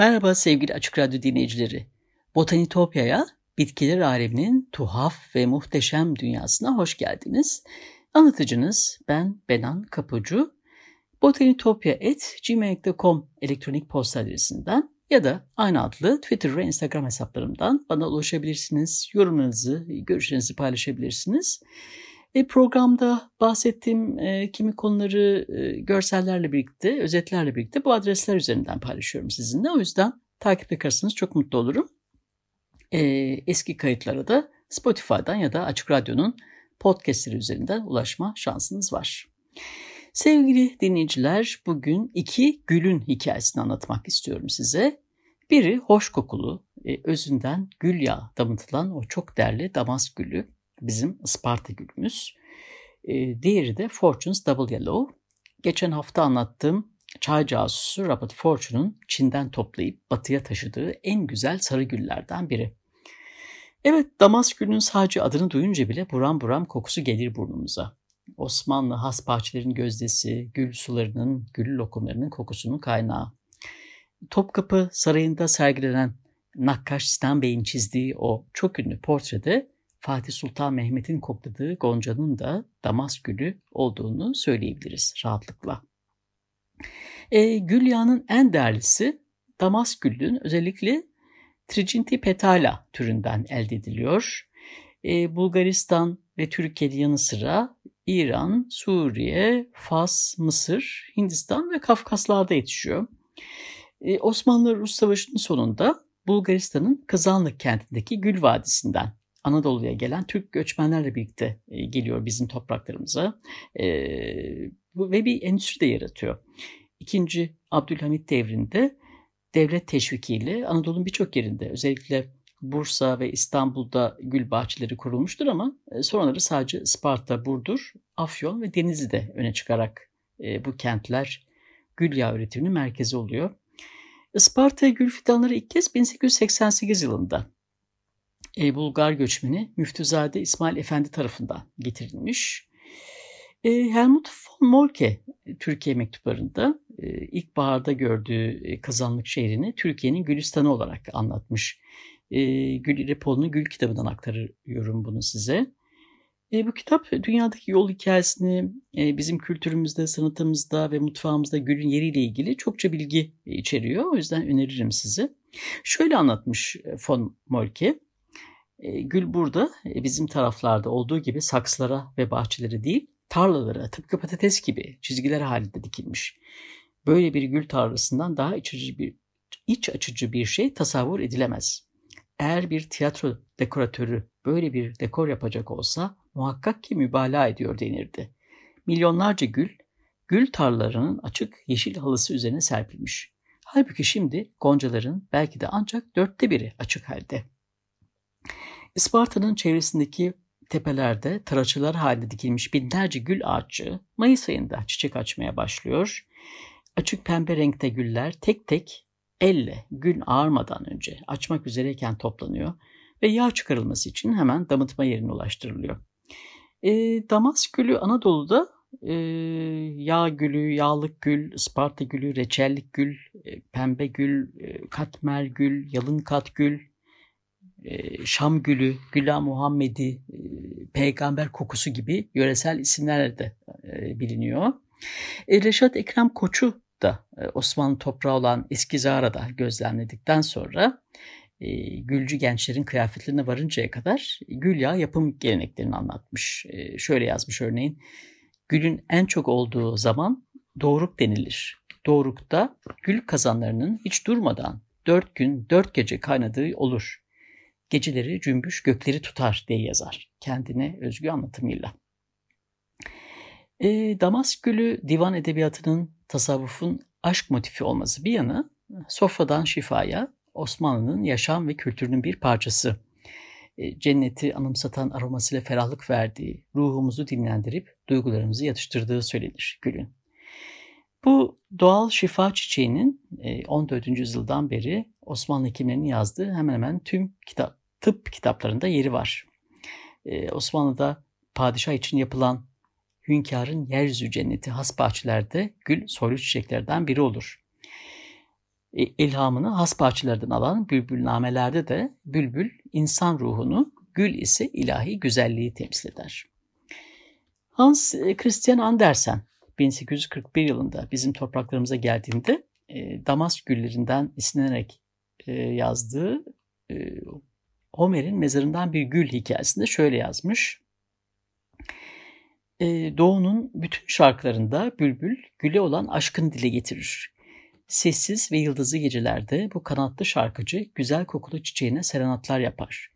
Merhaba sevgili Açık Radyo dinleyicileri. Botanitopya'ya, bitkiler aleminin tuhaf ve muhteşem dünyasına hoş geldiniz. Anlatıcınız ben Benan Kapucu. botanitopya.gmail.com elektronik posta adresinden ya da aynı adlı Twitter ve Instagram hesaplarımdan bana ulaşabilirsiniz. Yorumlarınızı, görüşlerinizi paylaşabilirsiniz. E, programda bahsettiğim e, kimi konuları e, görsellerle birlikte, özetlerle birlikte bu adresler üzerinden paylaşıyorum sizinle. O yüzden takip ederseniz çok mutlu olurum. E, eski kayıtlara da Spotify'dan ya da Açık Radyo'nun podcastleri üzerinden ulaşma şansınız var. Sevgili dinleyiciler, bugün iki gülün hikayesini anlatmak istiyorum size. Biri hoş kokulu, e, özünden gül yağı damıtılan o çok değerli damask gülü bizim Isparta gülümüz. E, diğeri de Fortune's Double Yellow. Geçen hafta anlattığım çay casusu Robert Fortune'un Çin'den toplayıp batıya taşıdığı en güzel sarı güllerden biri. Evet Damask gülünün sadece adını duyunca bile buram buram kokusu gelir burnumuza. Osmanlı has bahçelerin gözdesi, gül sularının, gül lokumlarının kokusunun kaynağı. Topkapı Sarayı'nda sergilenen Nakkaş Sinan Bey'in çizdiği o çok ünlü portrede Fatih Sultan Mehmet'in kokladığı Gonca'nın da Damas gülü olduğunu söyleyebiliriz rahatlıkla. E, gül yağının en değerlisi Damas gülünün özellikle Triginti petala türünden elde ediliyor. E, Bulgaristan ve Türkiye'de yanı sıra İran, Suriye, Fas, Mısır, Hindistan ve Kafkaslar'da yetişiyor. E, Osmanlı-Rus Savaşı'nın sonunda Bulgaristan'ın Kızanlık kentindeki Gül Vadisi'nden Anadolu'ya gelen Türk göçmenlerle birlikte e, geliyor bizim topraklarımıza e, ve bir endüstri de yaratıyor. İkinci Abdülhamit devrinde devlet teşvikiyle Anadolu'nun birçok yerinde özellikle Bursa ve İstanbul'da gül bahçeleri kurulmuştur ama e, sonraları sadece Sparta, Burdur, Afyon ve Denizli'de öne çıkarak bu kentler gül yağı üretiminin merkezi oluyor. Isparta'ya gül fidanları ilk kez 1888 yılında e, Bulgar göçmeni Müftüzade İsmail Efendi tarafından getirilmiş. E, Helmut von Molke Türkiye mektuplarında e, ilkbaharda gördüğü e, kazanlık şehrini Türkiye'nin Gülistanı olarak anlatmış. E, Gül İrepoğlu'nun Gül kitabından aktarıyorum bunu size. E, bu kitap dünyadaki yol hikayesini e, bizim kültürümüzde, sanatımızda ve mutfağımızda gülün yeriyle ilgili çokça bilgi içeriyor. O yüzden öneririm size. Şöyle anlatmış e, von Molke. E, gül burada e, bizim taraflarda olduğu gibi saksılara ve bahçelere değil tarlalara tıpkı patates gibi çizgiler halinde dikilmiş. Böyle bir gül tarlasından daha iç açıcı bir, iç açıcı bir şey tasavvur edilemez. Eğer bir tiyatro dekoratörü böyle bir dekor yapacak olsa muhakkak ki mübalağa ediyor denirdi. Milyonlarca gül, gül tarlalarının açık yeşil halısı üzerine serpilmiş. Halbuki şimdi goncaların belki de ancak dörtte biri açık halde. Isparta'nın çevresindeki tepelerde taraçılar halinde dikilmiş binlerce gül ağacı Mayıs ayında çiçek açmaya başlıyor. Açık pembe renkte güller tek tek elle gün ağarmadan önce açmak üzereyken toplanıyor ve yağ çıkarılması için hemen damıtma yerine ulaştırılıyor. E, Damas gülü Anadolu'da e, yağ gülü, yağlık gül, Isparta gülü, reçellik gül, e, pembe gül, e, katmer gül, yalın kat gül, Şam Gülü, Güla Muhammedi, e, Peygamber Kokusu gibi yöresel isimlerle de e, biliniyor. Reşat Ekrem Koçu da Osmanlı toprağı olan Eskizara'da gözlemledikten sonra gülcü gençlerin kıyafetlerine varıncaya kadar gül yağı yapım geleneklerini anlatmış. Şöyle yazmış örneğin, gülün en çok olduğu zaman doğruk denilir. Doğrukta gül kazanlarının hiç durmadan dört gün dört gece kaynadığı olur. Geceleri cümbüş gökleri tutar diye yazar kendine özgü anlatımıyla. E, Damask Gülü divan edebiyatının tasavvufun aşk motifi olması bir yana sofradan şifaya Osmanlı'nın yaşam ve kültürünün bir parçası. E, cenneti anımsatan aromasıyla ferahlık verdiği, ruhumuzu dinlendirip duygularımızı yatıştırdığı söylenir gülün. Bu doğal şifa çiçeğinin 14. E, yüzyıldan beri Osmanlı hekimlerinin yazdığı hemen hemen tüm kitap, tıp kitaplarında yeri var. E, Osmanlı'da padişah için yapılan hünkârın yeryüzü cenneti has bahçelerde gül soylu çiçeklerden biri olur. İlhamını has bahçelerden alan bülbülnamelerde de bülbül insan ruhunu, gül ise ilahi güzelliği temsil eder. Hans Christian Andersen 1841 yılında bizim topraklarımıza geldiğinde e, Damask güllerinden esinlenerek e, yazdığı e, Homer'in mezarından bir gül hikayesinde şöyle yazmış. E, Doğu'nun bütün şarkılarında bülbül güle olan aşkını dile getirir. Sessiz ve yıldızlı gecelerde bu kanatlı şarkıcı güzel kokulu çiçeğine serenatlar yapar.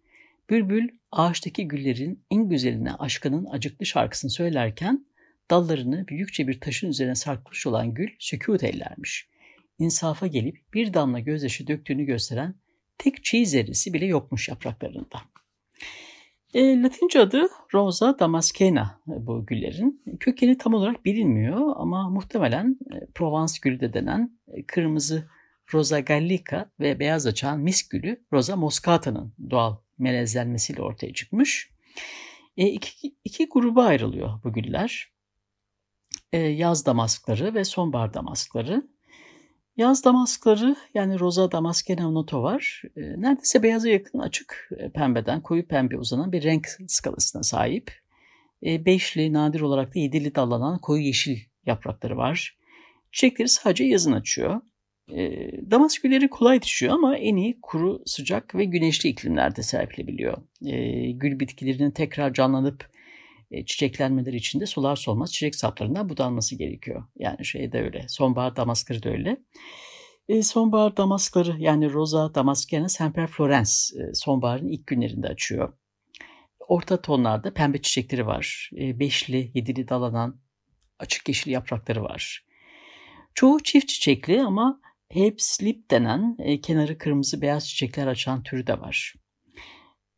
Bülbül ağaçtaki güllerin en güzeline aşkının acıklı şarkısını söylerken Dallarını büyükçe bir taşın üzerine sarkmış olan gül sükut ellermiş. İnsafa gelip bir damla gözyaşı döktüğünü gösteren tek çiğ zerresi bile yokmuş yapraklarında. E, Latince adı Rosa Damascena bu güllerin. Kökeni tam olarak bilinmiyor ama muhtemelen e, Provence gülü de denen e, kırmızı Rosa gallica ve beyaz açan misk gülü Rosa moscata'nın doğal melezlenmesiyle ortaya çıkmış. E, iki, iki gruba ayrılıyor bu güller. E, yaz damaskları ve sonbahar damaskları. Yaz damaskları yani roza damaskena noto var. E, neredeyse beyaza yakın açık e, pembeden koyu pembe uzanan bir renk skalasına sahip. Beşli, nadir olarak da yedili dallanan koyu yeşil yaprakları var. Çiçekleri sadece yazın açıyor. Damask gülleri kolay düşüyor ama en iyi kuru, sıcak ve güneşli iklimlerde serpilebiliyor. Gül bitkilerinin tekrar canlanıp e, çiçeklenmeleri için de sular solmaz çiçek saplarından budanması gerekiyor. Yani şey de öyle. Sonbahar damaskları da öyle. E, sonbahar damaskları yani Rosa damaskena semper florence e, sonbaharın ilk günlerinde açıyor. Orta tonlarda pembe çiçekleri var. E, beşli, yedili dalanan açık yeşil yaprakları var. Çoğu çift çiçekli ama hep slip denen e, kenarı kırmızı beyaz çiçekler açan türü de var.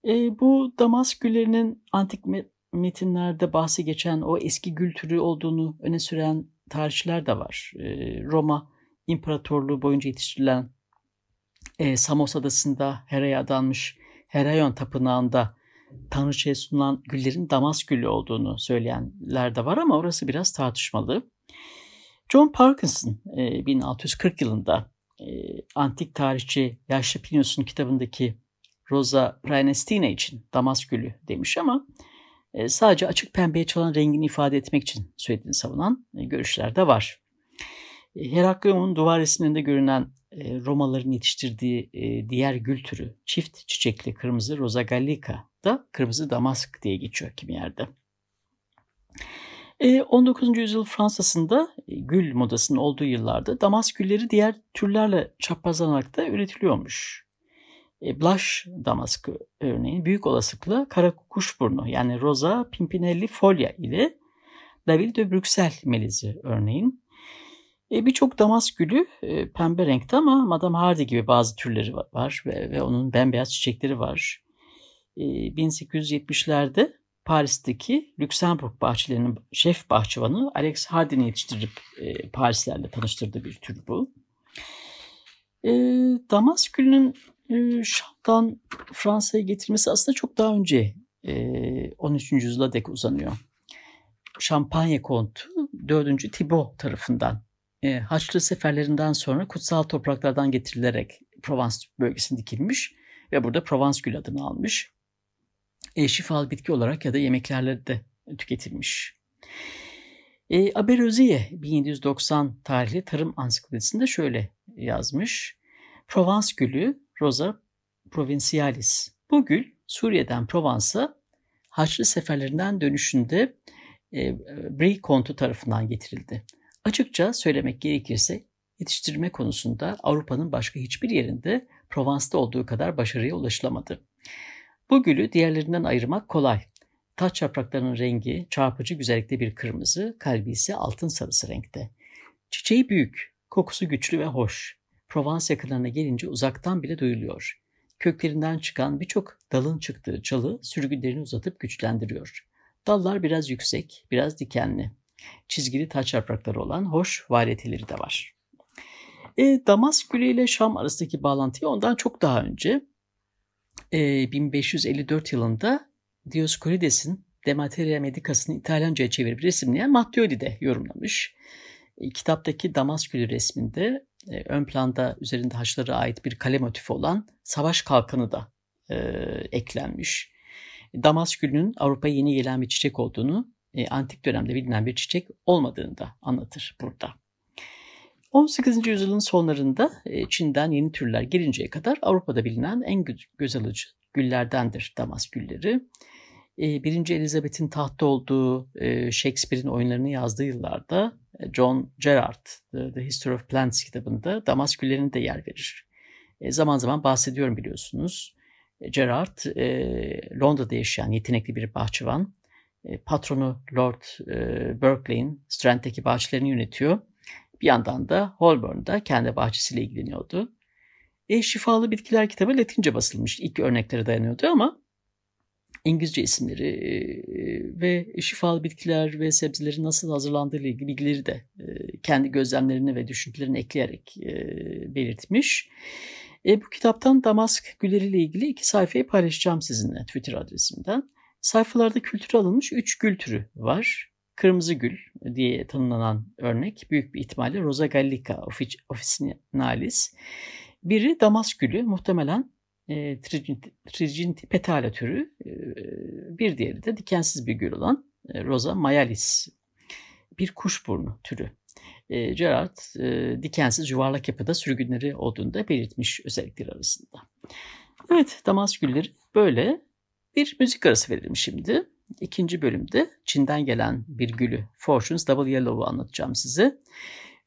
E, bu damask güllerinin antik metinlerde bahsi geçen o eski gül türü olduğunu öne süren tarihçiler de var. Ee, Roma İmparatorluğu boyunca yetiştirilen e, Samos Adası'nda Hera'ya adanmış Herayon Tapınağı'nda Tanrıçaya sunulan güllerin Damas gülü olduğunu söyleyenler de var ama orası biraz tartışmalı. John Parkinson 1640 e, yılında e, antik tarihçi Yaşlı Plinius'un kitabındaki Rosa Praenestina için Damas gülü demiş ama sadece açık pembeye çalan rengini ifade etmek için söylediğini savunan e, görüşler de var. E, Herakleon'un duvar resimlerinde görünen Romalıların yetiştirdiği diğer gül türü çift çiçekli kırmızı Rosa gallica da kırmızı damask diye geçiyor kimi yerde. 19. yüzyıl Fransa'sında gül modasının olduğu yıllarda damask gülleri diğer türlerle çaprazlanarak da üretiliyormuş. E, blush damaskı örneğin büyük olasılıkla kara kuşburnu yani Rosa pimpinelli folia ile Laville de Bruxelles melizi örneğin. E, Birçok damask gülü e, pembe renkte ama Madame Hardy gibi bazı türleri var ve, ve onun bembeyaz çiçekleri var. E, 1870'lerde Paris'teki Lüksemburg bahçelerinin şef bahçıvanı Alex Hardy'ni yetiştirip e, Parislerle tanıştırdığı bir tür bu. E, damask gülünün Şam'dan Fransa'ya getirmesi aslında çok daha önce 13. E, yüzyıla dek uzanıyor. Şampanya kontu 4. Thibaut tarafından Haçlı seferlerinden sonra kutsal topraklardan getirilerek Provence bölgesine dikilmiş ve burada Provence gül adını almış. E, şifalı bitki olarak ya da yemeklerle de tüketilmiş. E, Aberöziye 1790 tarihli tarım ansiklopedisinde şöyle yazmış. Provence gülü Rosa provincialis. Bu gül Suriye'den Provence'a Haçlı seferlerinden dönüşünde e, Brie kontu tarafından getirildi. Açıkça söylemek gerekirse yetiştirme konusunda Avrupa'nın başka hiçbir yerinde Provence'da olduğu kadar başarıya ulaşılamadı. Bu gülü diğerlerinden ayırmak kolay. Taç yapraklarının rengi çarpıcı güzellikte bir kırmızı, kalbi ise altın sarısı renkte. Çiçeği büyük, kokusu güçlü ve hoş. Provence yakınlarına gelince uzaktan bile duyuluyor. Köklerinden çıkan birçok dalın çıktığı çalı sürgünlerini uzatıp güçlendiriyor. Dallar biraz yüksek, biraz dikenli. Çizgili taç yaprakları olan hoş variyeteleri de var. E, Damask gülü ile Şam arasındaki bağlantıyı ondan çok daha önce e, 1554 yılında Dioscorides'in Demateria Medicas'ını İtalyanca'ya çevirip resimleyen Mattioli de yorumlamış. E, kitaptaki Damask gülü resminde e, ön planda üzerinde haçlara ait bir kale motifi olan savaş kalkanı da e, eklenmiş. Damask gülünün Avrupa'ya yeni gelen bir çiçek olduğunu, e, antik dönemde bilinen bir çiçek olmadığını da anlatır burada. 18. yüzyılın sonlarında e, Çin'den yeni türler gelinceye kadar Avrupa'da bilinen en göz alıcı güllerdendir damask gülleri. E, birinci Elizabeth'in tahtta olduğu e, Shakespeare'in oyunlarını yazdığı yıllarda John Gerard The History of Plants kitabında damask güllerine de yer verir. Zaman zaman bahsediyorum biliyorsunuz. Gerard Londra'da yaşayan yetenekli bir bahçıvan. Patronu Lord Berkeley'in Strand'deki bahçelerini yönetiyor bir yandan da Holborn'da kendi bahçesiyle ilgileniyordu. E, Şifalı Bitkiler kitabı Latince basılmış. İlk örneklere dayanıyordu ama İngilizce isimleri ve şifalı bitkiler ve sebzelerin nasıl hazırlandığı ile ilgili bilgileri de kendi gözlemlerini ve düşüncelerini ekleyerek belirtmiş. E, bu kitaptan Damask gülleriyle ilgili iki sayfayı paylaşacağım sizinle Twitter adresimden. Sayfalarda kültüre alınmış üç gül türü var. Kırmızı gül diye tanımlanan örnek büyük bir ihtimalle Rosa gallica officinalis. Biri damask gülü muhtemelen e, Triginti petala türü. E, bir diğeri de dikensiz bir gül olan e, Rosa mayalis. Bir kuşburnu türü. E, Gerard e, dikensiz yuvarlak yapıda sürgünleri olduğunu da belirtmiş özellikleri arasında. Evet damask gülleri böyle. Bir müzik arası verelim şimdi. İkinci bölümde Çin'den gelen bir gülü Fortunes Double Yellow'u anlatacağım size.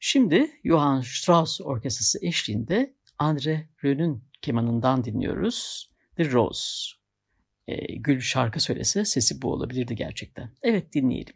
Şimdi Johann Strauss Orkestrası eşliğinde Andre Rön'ün kemanından dinliyoruz. The Rose. E, gül şarkı söylese sesi bu olabilirdi gerçekten. Evet dinleyelim.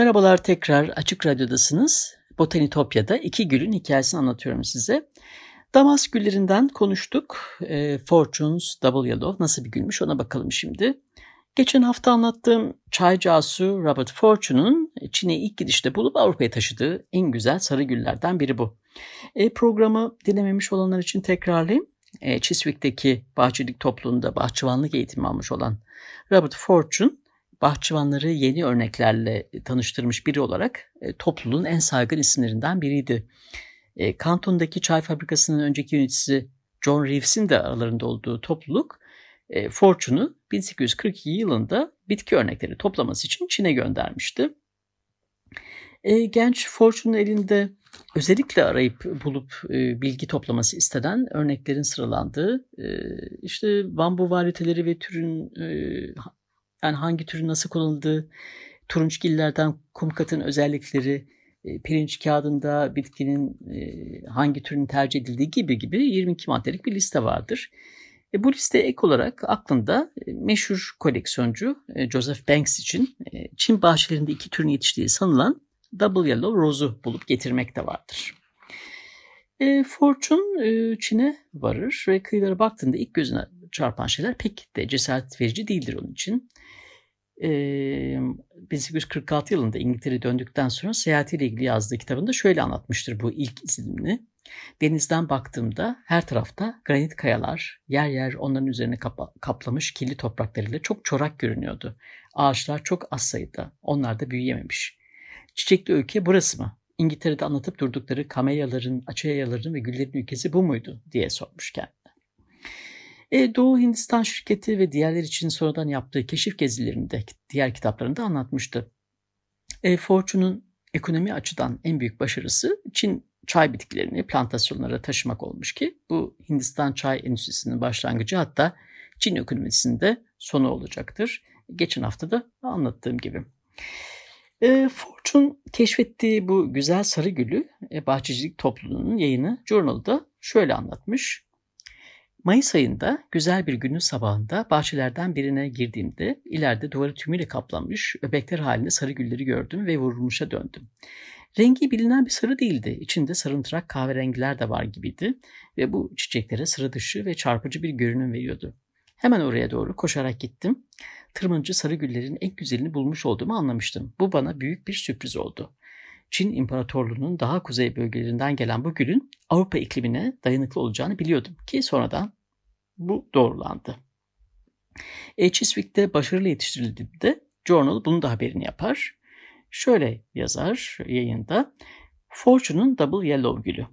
Merhabalar tekrar Açık Radyo'dasınız. Botanitopya'da iki gülün hikayesini anlatıyorum size. Damas güllerinden konuştuk. E, Fortunes, Double Yellow nasıl bir gülmüş ona bakalım şimdi. Geçen hafta anlattığım çay casu Robert Fortune'un Çin'e ilk gidişte bulup Avrupa'ya taşıdığı en güzel sarı güllerden biri bu. E, programı dinlememiş olanlar için tekrarlayayım. E, Chiswick'teki bahçelik topluluğunda bahçıvanlık eğitimi almış olan Robert Fortune bahçıvanları yeni örneklerle tanıştırmış biri olarak e, topluluğun en saygın isimlerinden biriydi. E, Kanton'daki çay fabrikasının önceki yöneticisi John Reeves'in de aralarında olduğu topluluk e, Fortune'u 1842 yılında bitki örnekleri toplaması için Çin'e göndermişti. E, genç Fortune'un elinde özellikle arayıp bulup e, bilgi toplaması istenen örneklerin sıralandığı e, işte bambu varyeteleri ve türün e, yani hangi türün nasıl kullanıldığı, turunçgillerden kum katın özellikleri, e, pirinç kağıdında bitkinin e, hangi türün tercih edildiği gibi gibi 22 maddelik bir liste vardır. E, bu liste ek olarak aklında e, meşhur koleksiyoncu Joseph Banks için Çin bahçelerinde iki türün yetiştiği sanılan Double Yellow Rose'u bulup getirmek de vardır. E, Fortune e, Çin'e varır ve kıyılara baktığında ilk gözüne çarpan şeyler pek de cesaret verici değildir onun için. 1846 yılında İngiltere döndükten sonra seyahatiyle ilgili yazdığı kitabında şöyle anlatmıştır bu ilk izlenimini. Denizden baktığımda her tarafta granit kayalar, yer yer onların üzerine kapa- kaplamış kirli topraklarıyla çok çorak görünüyordu. Ağaçlar çok az sayıda, onlar da büyüyememiş. Çiçekli ülke burası mı? İngiltere'de anlatıp durdukları kamelyaların, açayaların ve güllerin ülkesi bu muydu diye sormuş kendine. E, Doğu Hindistan şirketi ve diğerler için sonradan yaptığı keşif gezilerinde diğer kitaplarında anlatmıştı. E, Fortune'un ekonomi açıdan en büyük başarısı Çin çay bitkilerini plantasyonlara taşımak olmuş ki bu Hindistan çay endüstrisinin başlangıcı hatta Çin ekonomisinde sonu olacaktır. Geçen hafta da anlattığım gibi. E, Fortune keşfettiği bu güzel sarı gülü e, bahçecilik topluluğunun yayını Journal'da şöyle anlatmış. Mayıs ayında güzel bir günün sabahında bahçelerden birine girdiğimde ileride duvarı tümüyle kaplanmış öbekler halinde sarı gülleri gördüm ve vurulmuşa döndüm. Rengi bilinen bir sarı değildi. İçinde sarımtırak kahverengiler de var gibiydi ve bu çiçeklere sıra dışı ve çarpıcı bir görünüm veriyordu. Hemen oraya doğru koşarak gittim. Tırmanıcı sarı güllerin en güzelini bulmuş olduğumu anlamıştım. Bu bana büyük bir sürpriz oldu. Çin İmparatorluğu'nun daha kuzey bölgelerinden gelen bu gülün Avrupa iklimine dayanıklı olacağını biliyordum ki sonradan bu doğrulandı. E, Chiswick'te başarılı yetiştirildiğinde Journal bunun da haberini yapar. Şöyle yazar yayında. Fortune'un Double Yellow gülü.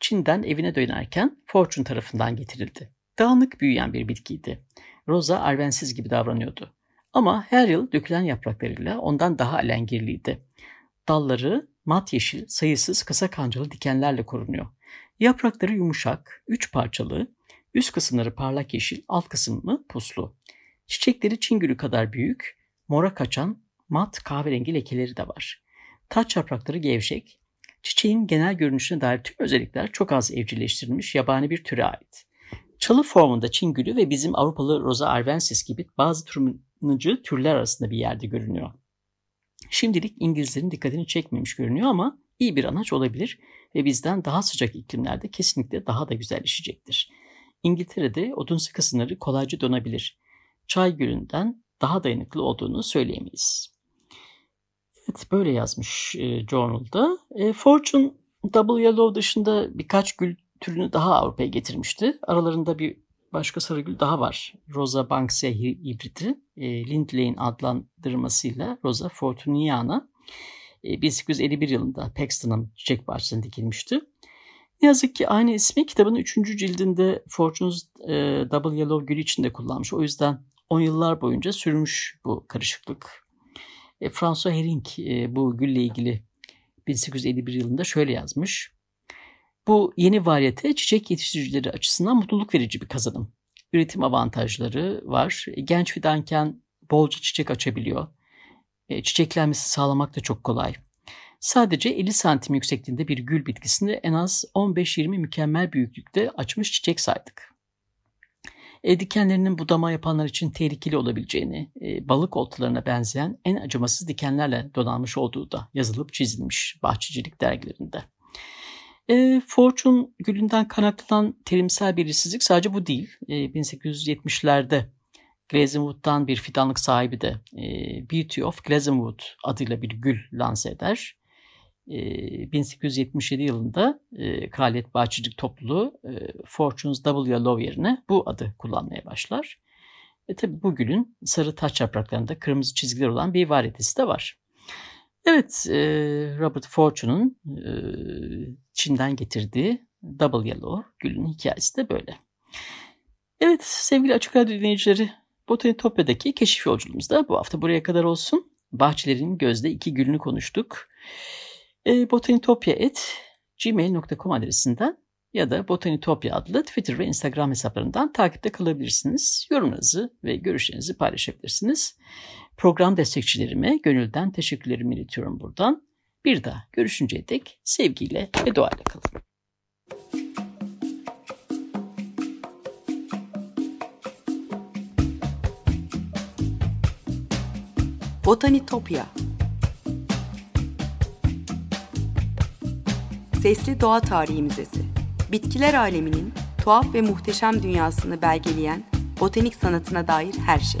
Çin'den evine dönerken Fortune tarafından getirildi. Dağınık büyüyen bir bitkiydi. Rosa arvensiz gibi davranıyordu. Ama her yıl dökülen yapraklarıyla ondan daha alengirliydi. Dalları mat yeşil, sayısız kısa kancalı dikenlerle korunuyor. Yaprakları yumuşak, üç parçalı, üst kısımları parlak yeşil, alt kısmı puslu. Çiçekleri çingülü kadar büyük, mora kaçan mat kahverengi lekeleri de var. Taç yaprakları gevşek. Çiçeğin genel görünüşüne dair tüm özellikler çok az evcilleştirilmiş yabani bir türe ait. Çalı formunda çingülü ve bizim Avrupalı Rosa arvensis gibi bazı turuncu türler arasında bir yerde görünüyor. Şimdilik İngilizlerin dikkatini çekmemiş görünüyor ama iyi bir anaç olabilir ve bizden daha sıcak iklimlerde kesinlikle daha da güzelleşecektir. İngiltere'de odun sıkı kolayca donabilir. Çay gölünden daha dayanıklı olduğunu söyleyemeyiz. Evet böyle yazmış e, Journal'da. E, Fortune Double Yellow dışında birkaç gül türünü daha Avrupa'ya getirmişti. Aralarında bir başka sarıgül daha var. Rosa Banksia hibridi. E, Lindley'in adlandırmasıyla Rosa fortuniana. E, 1851 yılında Paxton'ın çiçek bahçesine dikilmişti. Ne yazık ki aynı ismi kitabın 3. cildinde Fortune's e, Double Yellow gülü içinde kullanmış. O yüzden 10 yıllar boyunca sürmüş bu karışıklık. E, François Herring e, bu gülle ilgili 1851 yılında şöyle yazmış. Bu yeni varyete çiçek yetiştiricileri açısından mutluluk verici bir kazanım. Üretim avantajları var. Genç fidanken bolca çiçek açabiliyor. E, çiçeklenmesi sağlamak da çok kolay. Sadece 50 santim yüksekliğinde bir gül bitkisinde en az 15-20 mükemmel büyüklükte açmış çiçek saydık. e, dikenlerinin budama yapanlar için tehlikeli olabileceğini, e, balık oltalarına benzeyen en acımasız dikenlerle donanmış olduğu da yazılıp çizilmiş bahçecilik dergilerinde. E, Fortune gülünden kaynaklanan terimsel belirsizlik sadece bu değil. E, 1870'lerde Glezenwood'dan bir fidanlık sahibi de e, Beauty of Glezenwood adıyla bir gül lanse eder. E, 1877 yılında e, Kraliyet Bahçecilik Topluluğu e, Fortune's Double Yellow yerine bu adı kullanmaya başlar. E tabi bu gülün sarı taç yapraklarında kırmızı çizgiler olan bir varyetesi de var. Evet, e, Robert Fortune'un e, Çin'den getirdiği Double Yellow gülün hikayesi de böyle. Evet sevgili Açık Radyo dinleyicileri, Botanitopya'daki keşif yolculuğumuz da bu hafta buraya kadar olsun. Bahçelerin gözde iki gülünü konuştuk. E, botanitopya.gmail.com adresinden ya da Botanitopya adlı Twitter ve Instagram hesaplarından takipte kalabilirsiniz. Yorumlarınızı ve görüşlerinizi paylaşabilirsiniz. Program destekçilerime gönülden teşekkürlerimi iletiyorum buradan. Bir daha görüşünceye dek sevgiyle ve duayla kalın. Botanitopya Sesli Doğa Tarihi Müzesi Bitkiler aleminin tuhaf ve muhteşem dünyasını belgeleyen botanik sanatına dair her şey.